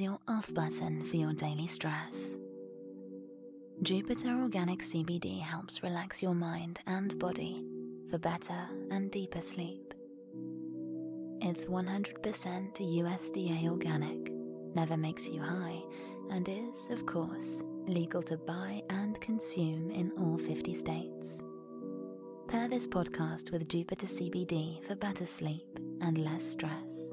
Your off button for your daily stress. Jupiter Organic CBD helps relax your mind and body for better and deeper sleep. It's 100% USDA organic, never makes you high, and is, of course, legal to buy and consume in all 50 states. Pair this podcast with Jupiter CBD for better sleep and less stress.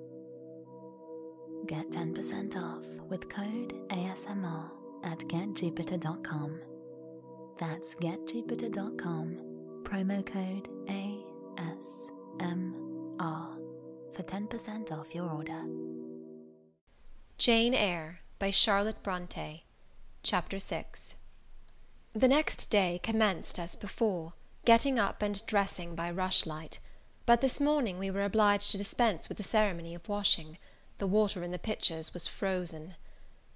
Get 10% off with code ASMR at getjupiter.com. That's getjupiter.com, promo code ASMR for 10% off your order. Jane Eyre by Charlotte Bronte Chapter 6 The next day commenced as before, getting up and dressing by rushlight; but this morning we were obliged to dispense with the ceremony of washing the water in the pitchers was frozen.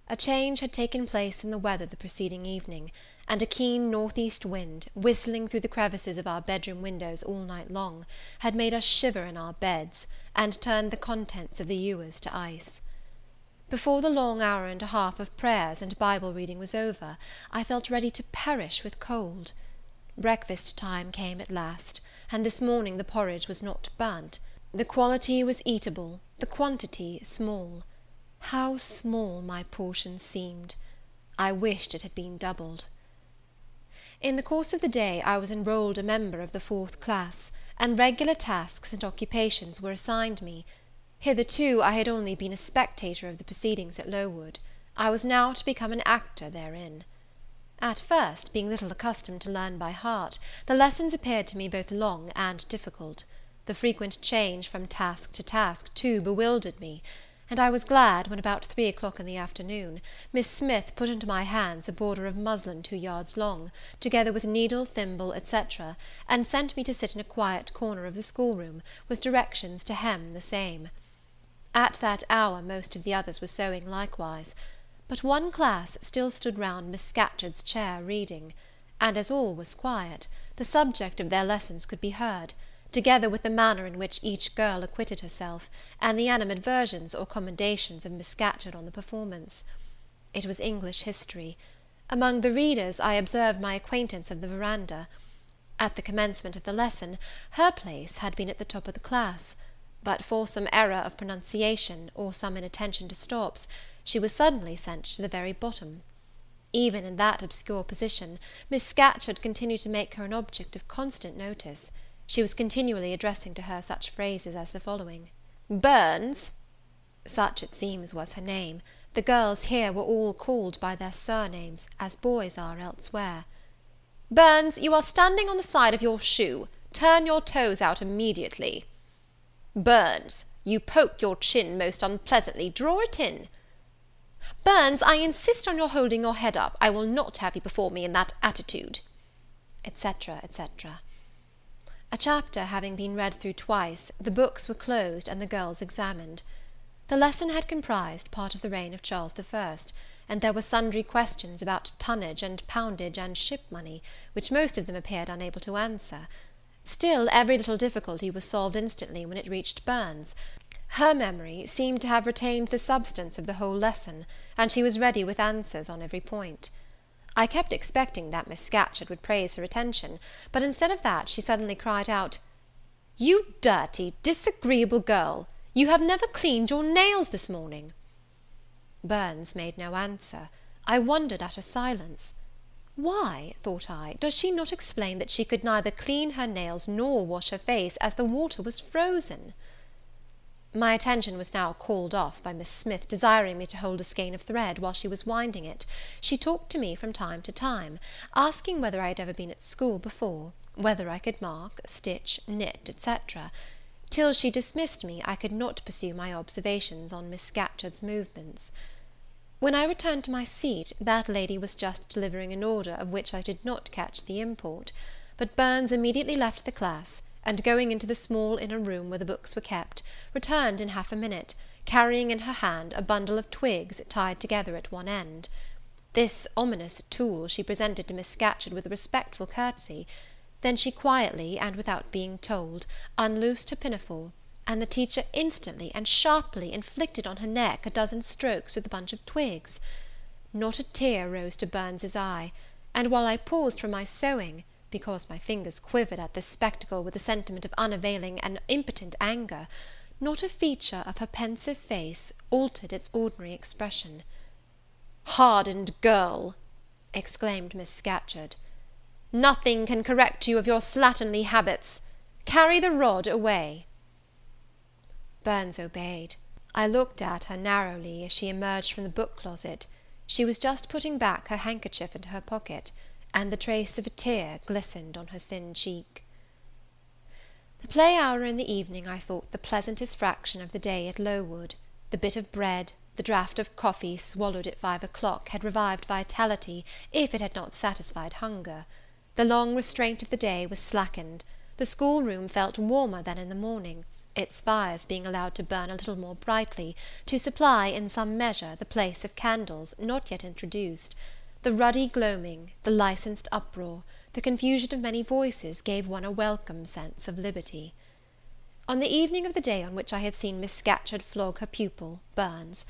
A change had taken place in the weather the preceding evening, and a keen north east wind, whistling through the crevices of our bedroom windows all night long, had made us shiver in our beds, and turned the contents of the ewers to ice. Before the long hour and a half of prayers and Bible reading was over, I felt ready to perish with cold. Breakfast time came at last, and this morning the porridge was not burnt. The quality was eatable, the quantity small. How small my portion seemed! I wished it had been doubled. In the course of the day I was enrolled a member of the fourth class, and regular tasks and occupations were assigned me. Hitherto I had only been a spectator of the proceedings at Lowood; I was now to become an actor therein. At first, being little accustomed to learn by heart, the lessons appeared to me both long and difficult. The frequent change from task to task, too, bewildered me; and I was glad, when, about three o'clock in the afternoon, Miss Smith put into my hands a border of muslin two yards long, together with needle, thimble, etc., and sent me to sit in a quiet corner of the schoolroom, with directions to hem the same. At that hour most of the others were sewing likewise; but one class still stood round Miss Scatcherd's chair reading; and as all was quiet, the subject of their lessons could be heard together with the manner in which each girl acquitted herself, and the animadversions or commendations of Miss Scatcherd on the performance. It was English history. Among the readers I observed my acquaintance of the verandah. At the commencement of the lesson, her place had been at the top of the class; but for some error of pronunciation, or some inattention to stops, she was suddenly sent to the very bottom. Even in that obscure position, Miss Scatcherd continued to make her an object of constant notice she was continually addressing to her such phrases as the following: "Burns" such, it seems, was her name; the girls here were all called by their surnames, as boys are elsewhere. "Burns, you are standing on the side of your shoe; turn your toes out immediately. Burns, you poke your chin most unpleasantly; draw it in. Burns, I insist on your holding your head up; I will not have you before me in that attitude," etc., etc. A chapter having been read through twice, the books were closed, and the girls examined. The lesson had comprised part of the reign of Charles the First, and there were sundry questions about tonnage and poundage and ship money, which most of them appeared unable to answer. Still, every little difficulty was solved instantly when it reached Burns. Her memory seemed to have retained the substance of the whole lesson, and she was ready with answers on every point. I kept expecting that Miss Scatcherd would praise her attention; but instead of that, she suddenly cried out, "You dirty, disagreeable girl! you have never cleaned your nails this morning." Burns made no answer. I wondered at her silence. Why, thought I, does she not explain that she could neither clean her nails nor wash her face, as the water was frozen? My attention was now called off by Miss Smith desiring me to hold a skein of thread while she was winding it. She talked to me from time to time, asking whether I had ever been at school before, whether I could mark, stitch, knit, etc. Till she dismissed me, I could not pursue my observations on Miss Scatcherd's movements. When I returned to my seat, that lady was just delivering an order of which I did not catch the import; but Burns immediately left the class and going into the small inner room where the books were kept, returned in half a minute, carrying in her hand a bundle of twigs tied together at one end. This ominous tool she presented to Miss Scatcherd with a respectful courtesy; then she quietly, and without being told, unloosed her pinafore, and the teacher instantly and sharply inflicted on her neck a dozen strokes with a bunch of twigs. Not a tear rose to Burns's eye, and while I paused from my sewing, because my fingers quivered at this spectacle with a sentiment of unavailing and impotent anger, not a feature of her pensive face altered its ordinary expression. "Hardened girl!" exclaimed Miss Scatcherd, "nothing can correct you of your slatternly habits. Carry the rod away." Burns obeyed. I looked at her narrowly as she emerged from the book closet. She was just putting back her handkerchief into her pocket, and the trace of a tear glistened on her thin cheek. The play hour in the evening I thought the pleasantest fraction of the day at Lowood. The bit of bread, the draught of coffee swallowed at five o'clock, had revived vitality, if it had not satisfied hunger. The long restraint of the day was slackened. The schoolroom felt warmer than in the morning its fires being allowed to burn a little more brightly, to supply, in some measure, the place of candles, not yet introduced. The ruddy gloaming, the licensed uproar, the confusion of many voices, gave one a welcome sense of liberty. On the evening of the day on which I had seen Miss Scatcherd flog her pupil, Burns,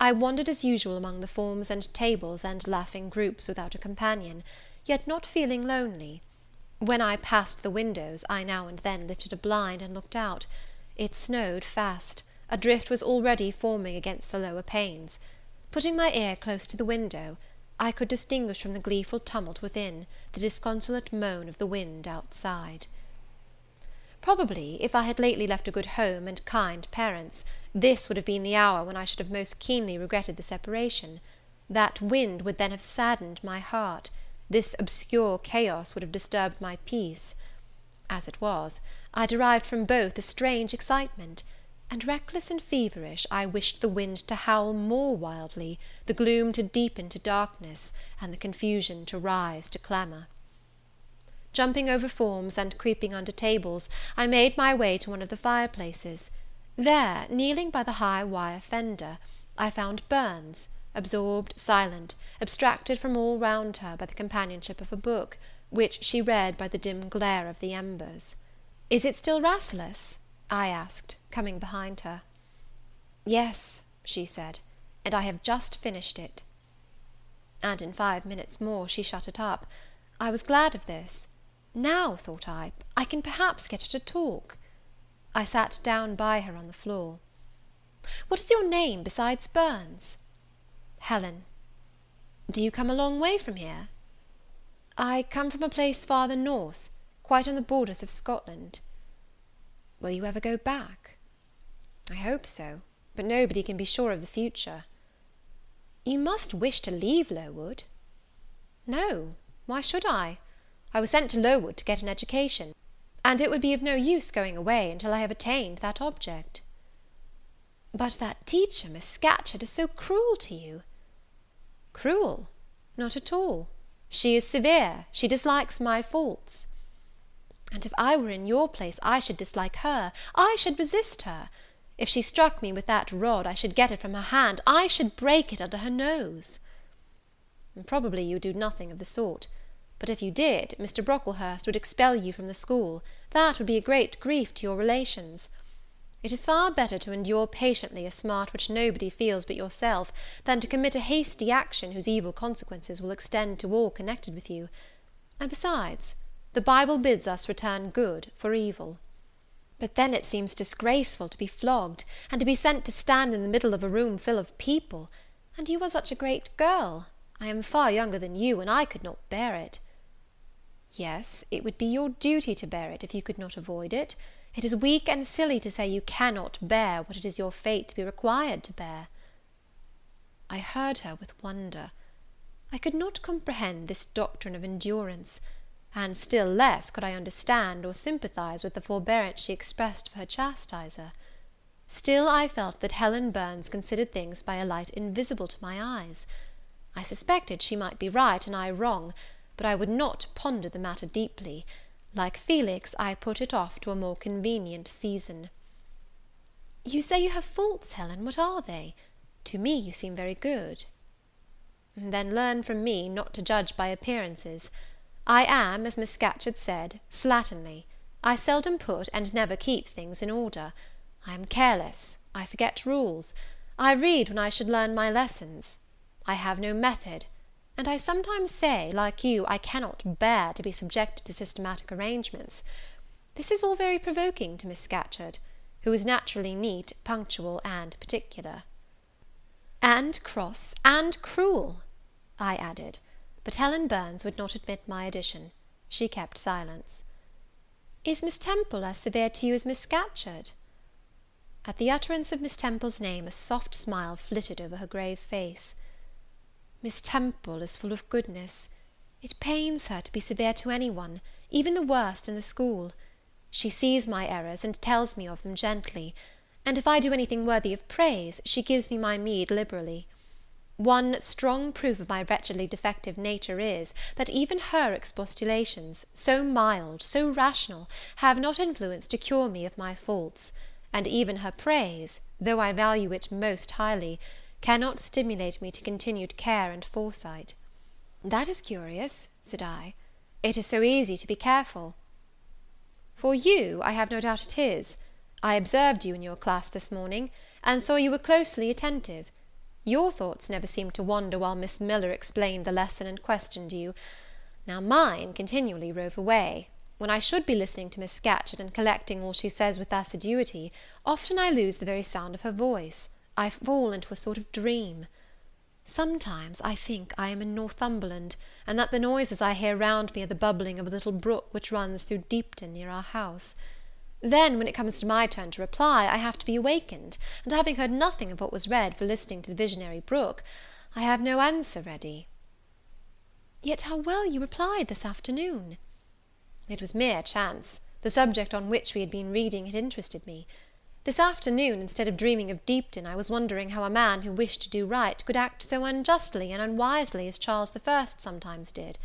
I wandered as usual among the forms and tables and laughing groups without a companion, yet not feeling lonely. When I passed the windows, I now and then lifted a blind and looked out. It snowed fast; a drift was already forming against the lower panes. Putting my ear close to the window, I could distinguish from the gleeful tumult within, the disconsolate moan of the wind outside. Probably, if I had lately left a good home and kind parents, this would have been the hour when I should have most keenly regretted the separation. That wind would then have saddened my heart; this obscure chaos would have disturbed my peace. As it was, I derived from both a strange excitement; and, reckless and feverish, I wished the wind to howl more wildly, the gloom to deepen to darkness, and the confusion to rise to clamour. Jumping over forms, and creeping under tables, I made my way to one of the fireplaces. There, kneeling by the high wire fender, I found Burns, absorbed, silent, abstracted from all round her by the companionship of a book, which she read by the dim glare of the embers. "Is it still Rasselas?" I asked, coming behind her. "Yes," she said, "and I have just finished it." And in five minutes more she shut it up. I was glad of this. Now, thought I, I can perhaps get her to talk. I sat down by her on the floor. "What is your name besides Burns?" "Helen." "Do you come a long way from here?" "I come from a place farther north quite on the borders of Scotland." "Will you ever go back?" "I hope so; but nobody can be sure of the future." "You must wish to leave Lowood." "No; why should I? I was sent to Lowood to get an education, and it would be of no use going away until I have attained that object." "But that teacher, Miss Scatcherd, is so cruel to you." "Cruel? Not at all. She is severe; she dislikes my faults. And if I were in your place, I should dislike her, I should resist her. If she struck me with that rod, I should get it from her hand, I should break it under her nose." "Probably you would do nothing of the sort; but if you did, Mr. Brocklehurst would expel you from the school; that would be a great grief to your relations. It is far better to endure patiently a smart which nobody feels but yourself, than to commit a hasty action whose evil consequences will extend to all connected with you; and besides the Bible bids us return good for evil. But then it seems disgraceful to be flogged, and to be sent to stand in the middle of a room full of people; and you are such a great girl! I am far younger than you, and I could not bear it." "Yes, it would be your duty to bear it, if you could not avoid it. It is weak and silly to say you cannot bear what it is your fate to be required to bear." I heard her with wonder. I could not comprehend this doctrine of endurance and still less could I understand or sympathize with the forbearance she expressed for her chastiser. Still I felt that Helen Burns considered things by a light invisible to my eyes. I suspected she might be right and I wrong, but I would not ponder the matter deeply; like Felix, I put it off to a more convenient season. "You say you have faults, Helen; what are they? To me you seem very good." "Then learn from me not to judge by appearances. I am, as Miss Scatcherd said, slatternly; I seldom put and never keep things in order. I am careless, I forget rules, I read when I should learn my lessons, I have no method, and I sometimes say, like you, I cannot bear to be subjected to systematic arrangements. This is all very provoking to Miss Scatcherd, who is naturally neat, punctual, and particular. And cross and cruel, I added; but Helen Burns would not admit my addition. She kept silence. "Is Miss Temple as severe to you as Miss Scatcherd?" At the utterance of Miss Temple's name a soft smile flitted over her grave face. Miss Temple is full of goodness. It pains her to be severe to any one, even the worst in the school. She sees my errors, and tells me of them gently; and if I do anything worthy of praise, she gives me my meed liberally. One strong proof of my wretchedly defective nature is, that even her expostulations, so mild, so rational, have not influence to cure me of my faults; and even her praise, though I value it most highly, cannot stimulate me to continued care and foresight. "That is curious," said I; "it is so easy to be careful." "For you, I have no doubt it is. I observed you in your class this morning, and saw you were closely attentive. Your thoughts never seemed to wander while Miss Miller explained the lesson and questioned you. Now mine continually rove away. When I should be listening to Miss Scatcherd, and collecting all she says with assiduity, often I lose the very sound of her voice. I fall into a sort of dream. Sometimes I think I am in Northumberland, and that the noises I hear round me are the bubbling of a little brook which runs through Deepden near our house. Then, when it comes to my turn to reply, I have to be awakened, and having heard nothing of what was read for listening to the visionary brook, I have no answer ready. Yet how well you replied this afternoon! It was mere chance; the subject on which we had been reading had interested me. This afternoon, instead of dreaming of Deepden, I was wondering how a man who wished to do right could act so unjustly and unwisely as Charles the First sometimes did;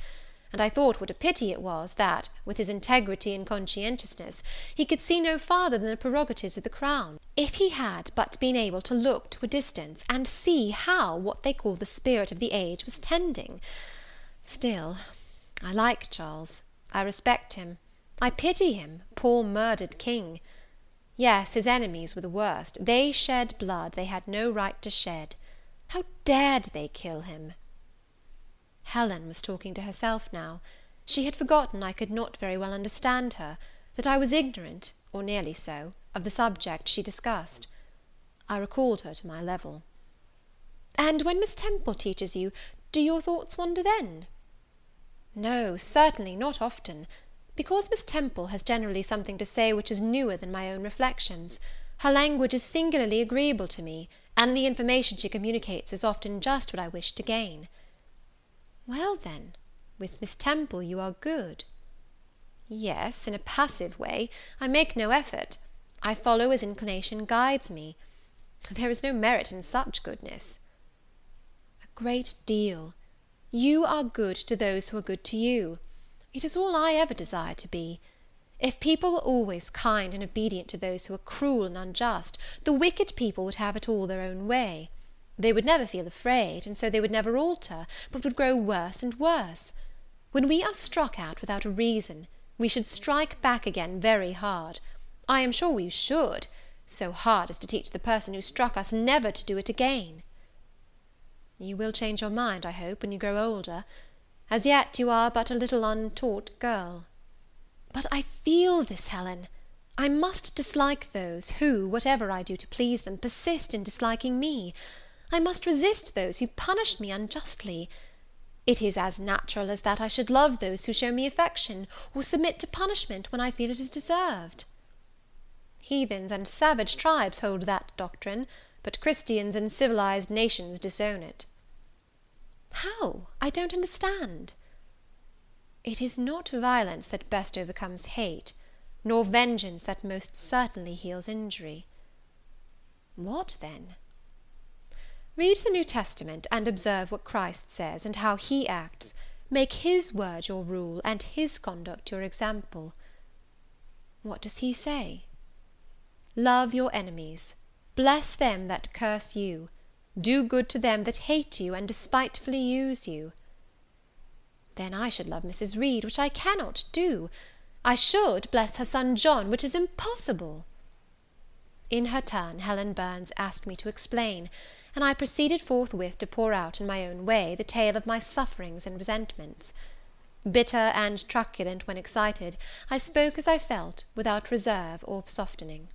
and I thought what a pity it was, that, with his integrity and conscientiousness, he could see no farther than the prerogatives of the crown. If he had but been able to look to a distance, and see how what they call the spirit of the age was tending! Still, I like Charles, I respect him, I pity him, poor murdered king! Yes, his enemies were the worst; they shed blood they had no right to shed. How dared they kill him? Helen was talking to herself now. She had forgotten I could not very well understand her, that I was ignorant, or nearly so, of the subject she discussed. I recalled her to my level. "And when Miss Temple teaches you, do your thoughts wander then?" "No, certainly, not often. Because Miss Temple has generally something to say which is newer than my own reflections, her language is singularly agreeable to me, and the information she communicates is often just what I wish to gain." "Well, then, with Miss Temple you are good." "Yes, in a passive way; I make no effort; I follow as inclination guides me. There is no merit in such goodness." "A great deal. You are good to those who are good to you. It is all I ever desire to be. If people were always kind and obedient to those who are cruel and unjust, the wicked people would have it all their own way. They would never feel afraid, and so they would never alter, but would grow worse and worse. When we are struck at without a reason, we should strike back again very hard. I am sure we should; so hard as to teach the person who struck us never to do it again." "You will change your mind, I hope, when you grow older. As yet you are but a little untaught girl." "But I feel this, Helen. I must dislike those, who, whatever I do to please them, persist in disliking me. I must resist those who punish me unjustly. It is as natural as that I should love those who show me affection, or submit to punishment when I feel it is deserved." "Heathens and savage tribes hold that doctrine, but Christians and civilized nations disown it." "How? I don't understand." "It is not violence that best overcomes hate, nor vengeance that most certainly heals injury." "What then?" Read the New Testament, and observe what Christ says, and how he acts; make his word your rule, and his conduct your example." "What does he say?" "Love your enemies; bless them that curse you. Do good to them that hate you, and despitefully use you." Then I should love Mrs. Reed, which I cannot do. I should bless her son John, which is impossible. In her turn, Helen Burns asked me to explain, and I proceeded forthwith to pour out, in my own way, the tale of my sufferings and resentments. Bitter and truculent when excited, I spoke as I felt, without reserve or softening.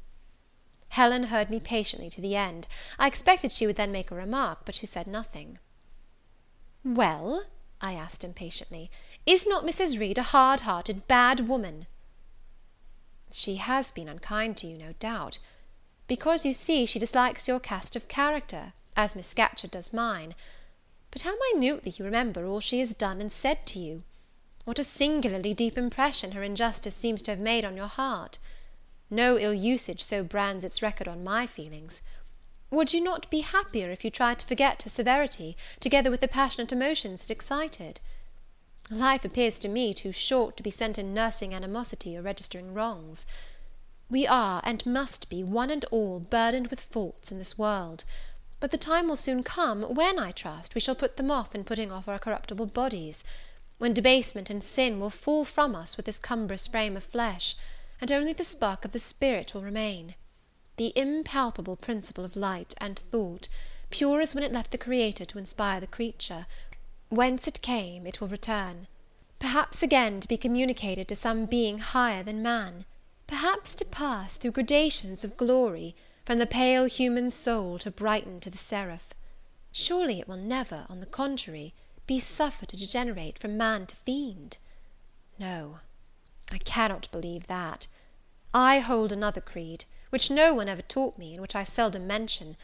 Helen heard me patiently to the end. I expected she would then make a remark, but she said nothing. "Well," I asked impatiently, "is not Mrs. Reed a hard hearted, bad woman?" "She has been unkind to you, no doubt; because, you see, she dislikes your cast of character, as Miss Scatcherd does mine. But how minutely you remember all she has done and said to you! What a singularly deep impression her injustice seems to have made on your heart! No ill usage so brands its record on my feelings. Would you not be happier if you tried to forget her severity, together with the passionate emotions it excited? Life appears to me too short to be spent in nursing animosity or registering wrongs. We are, and must be, one and all, burdened with faults in this world; but the time will soon come, when, I trust, we shall put them off in putting off our corruptible bodies when debasement and sin will fall from us with this cumbrous frame of flesh, and only the spark of the spirit will remain; the impalpable principle of light and thought, pure as when it left the Creator to inspire the creature; whence it came, it will return; perhaps again to be communicated to some being higher than man; perhaps to pass, through gradations of glory, from the pale human soul to brighten to the seraph. Surely it will never, on the contrary, be suffered to degenerate from man to fiend? No, I cannot believe that. I hold another creed, which no one ever taught me, and which I seldom mention,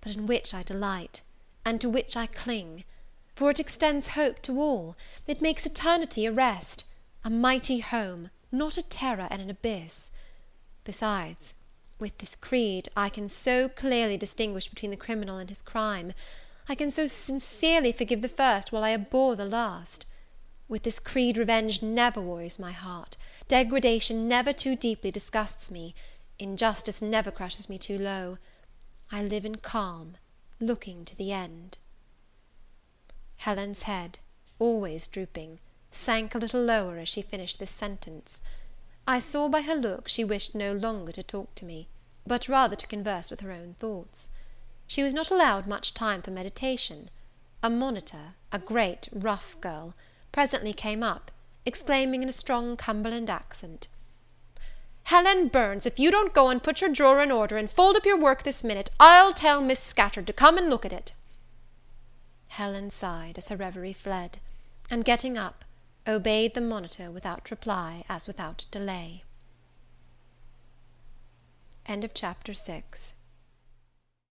but in which I delight, and to which I cling; for it extends hope to all; it makes eternity a rest, a mighty home, not a terror and an abyss. Besides, with this creed, I can so clearly distinguish between the criminal and his crime, I can so sincerely forgive the first while I abhor the last. With this creed revenge never worries my heart, degradation never too deeply disgusts me, injustice never crushes me too low. I live in calm, looking to the end. Helen's head, always drooping, sank a little lower as she finished this sentence. I saw by her look she wished no longer to talk to me, but rather to converse with her own thoughts. She was not allowed much time for meditation. A monitor, a great rough girl, presently came up, exclaiming in a strong Cumberland accent, "Helen Burns, if you don't go and put your drawer in order, and fold up your work this minute, I'll tell Miss Scatcherd to come and look at it." Helen sighed, as her reverie fled, and getting up, obeyed the monitor without reply as without delay. End of Chapter VI.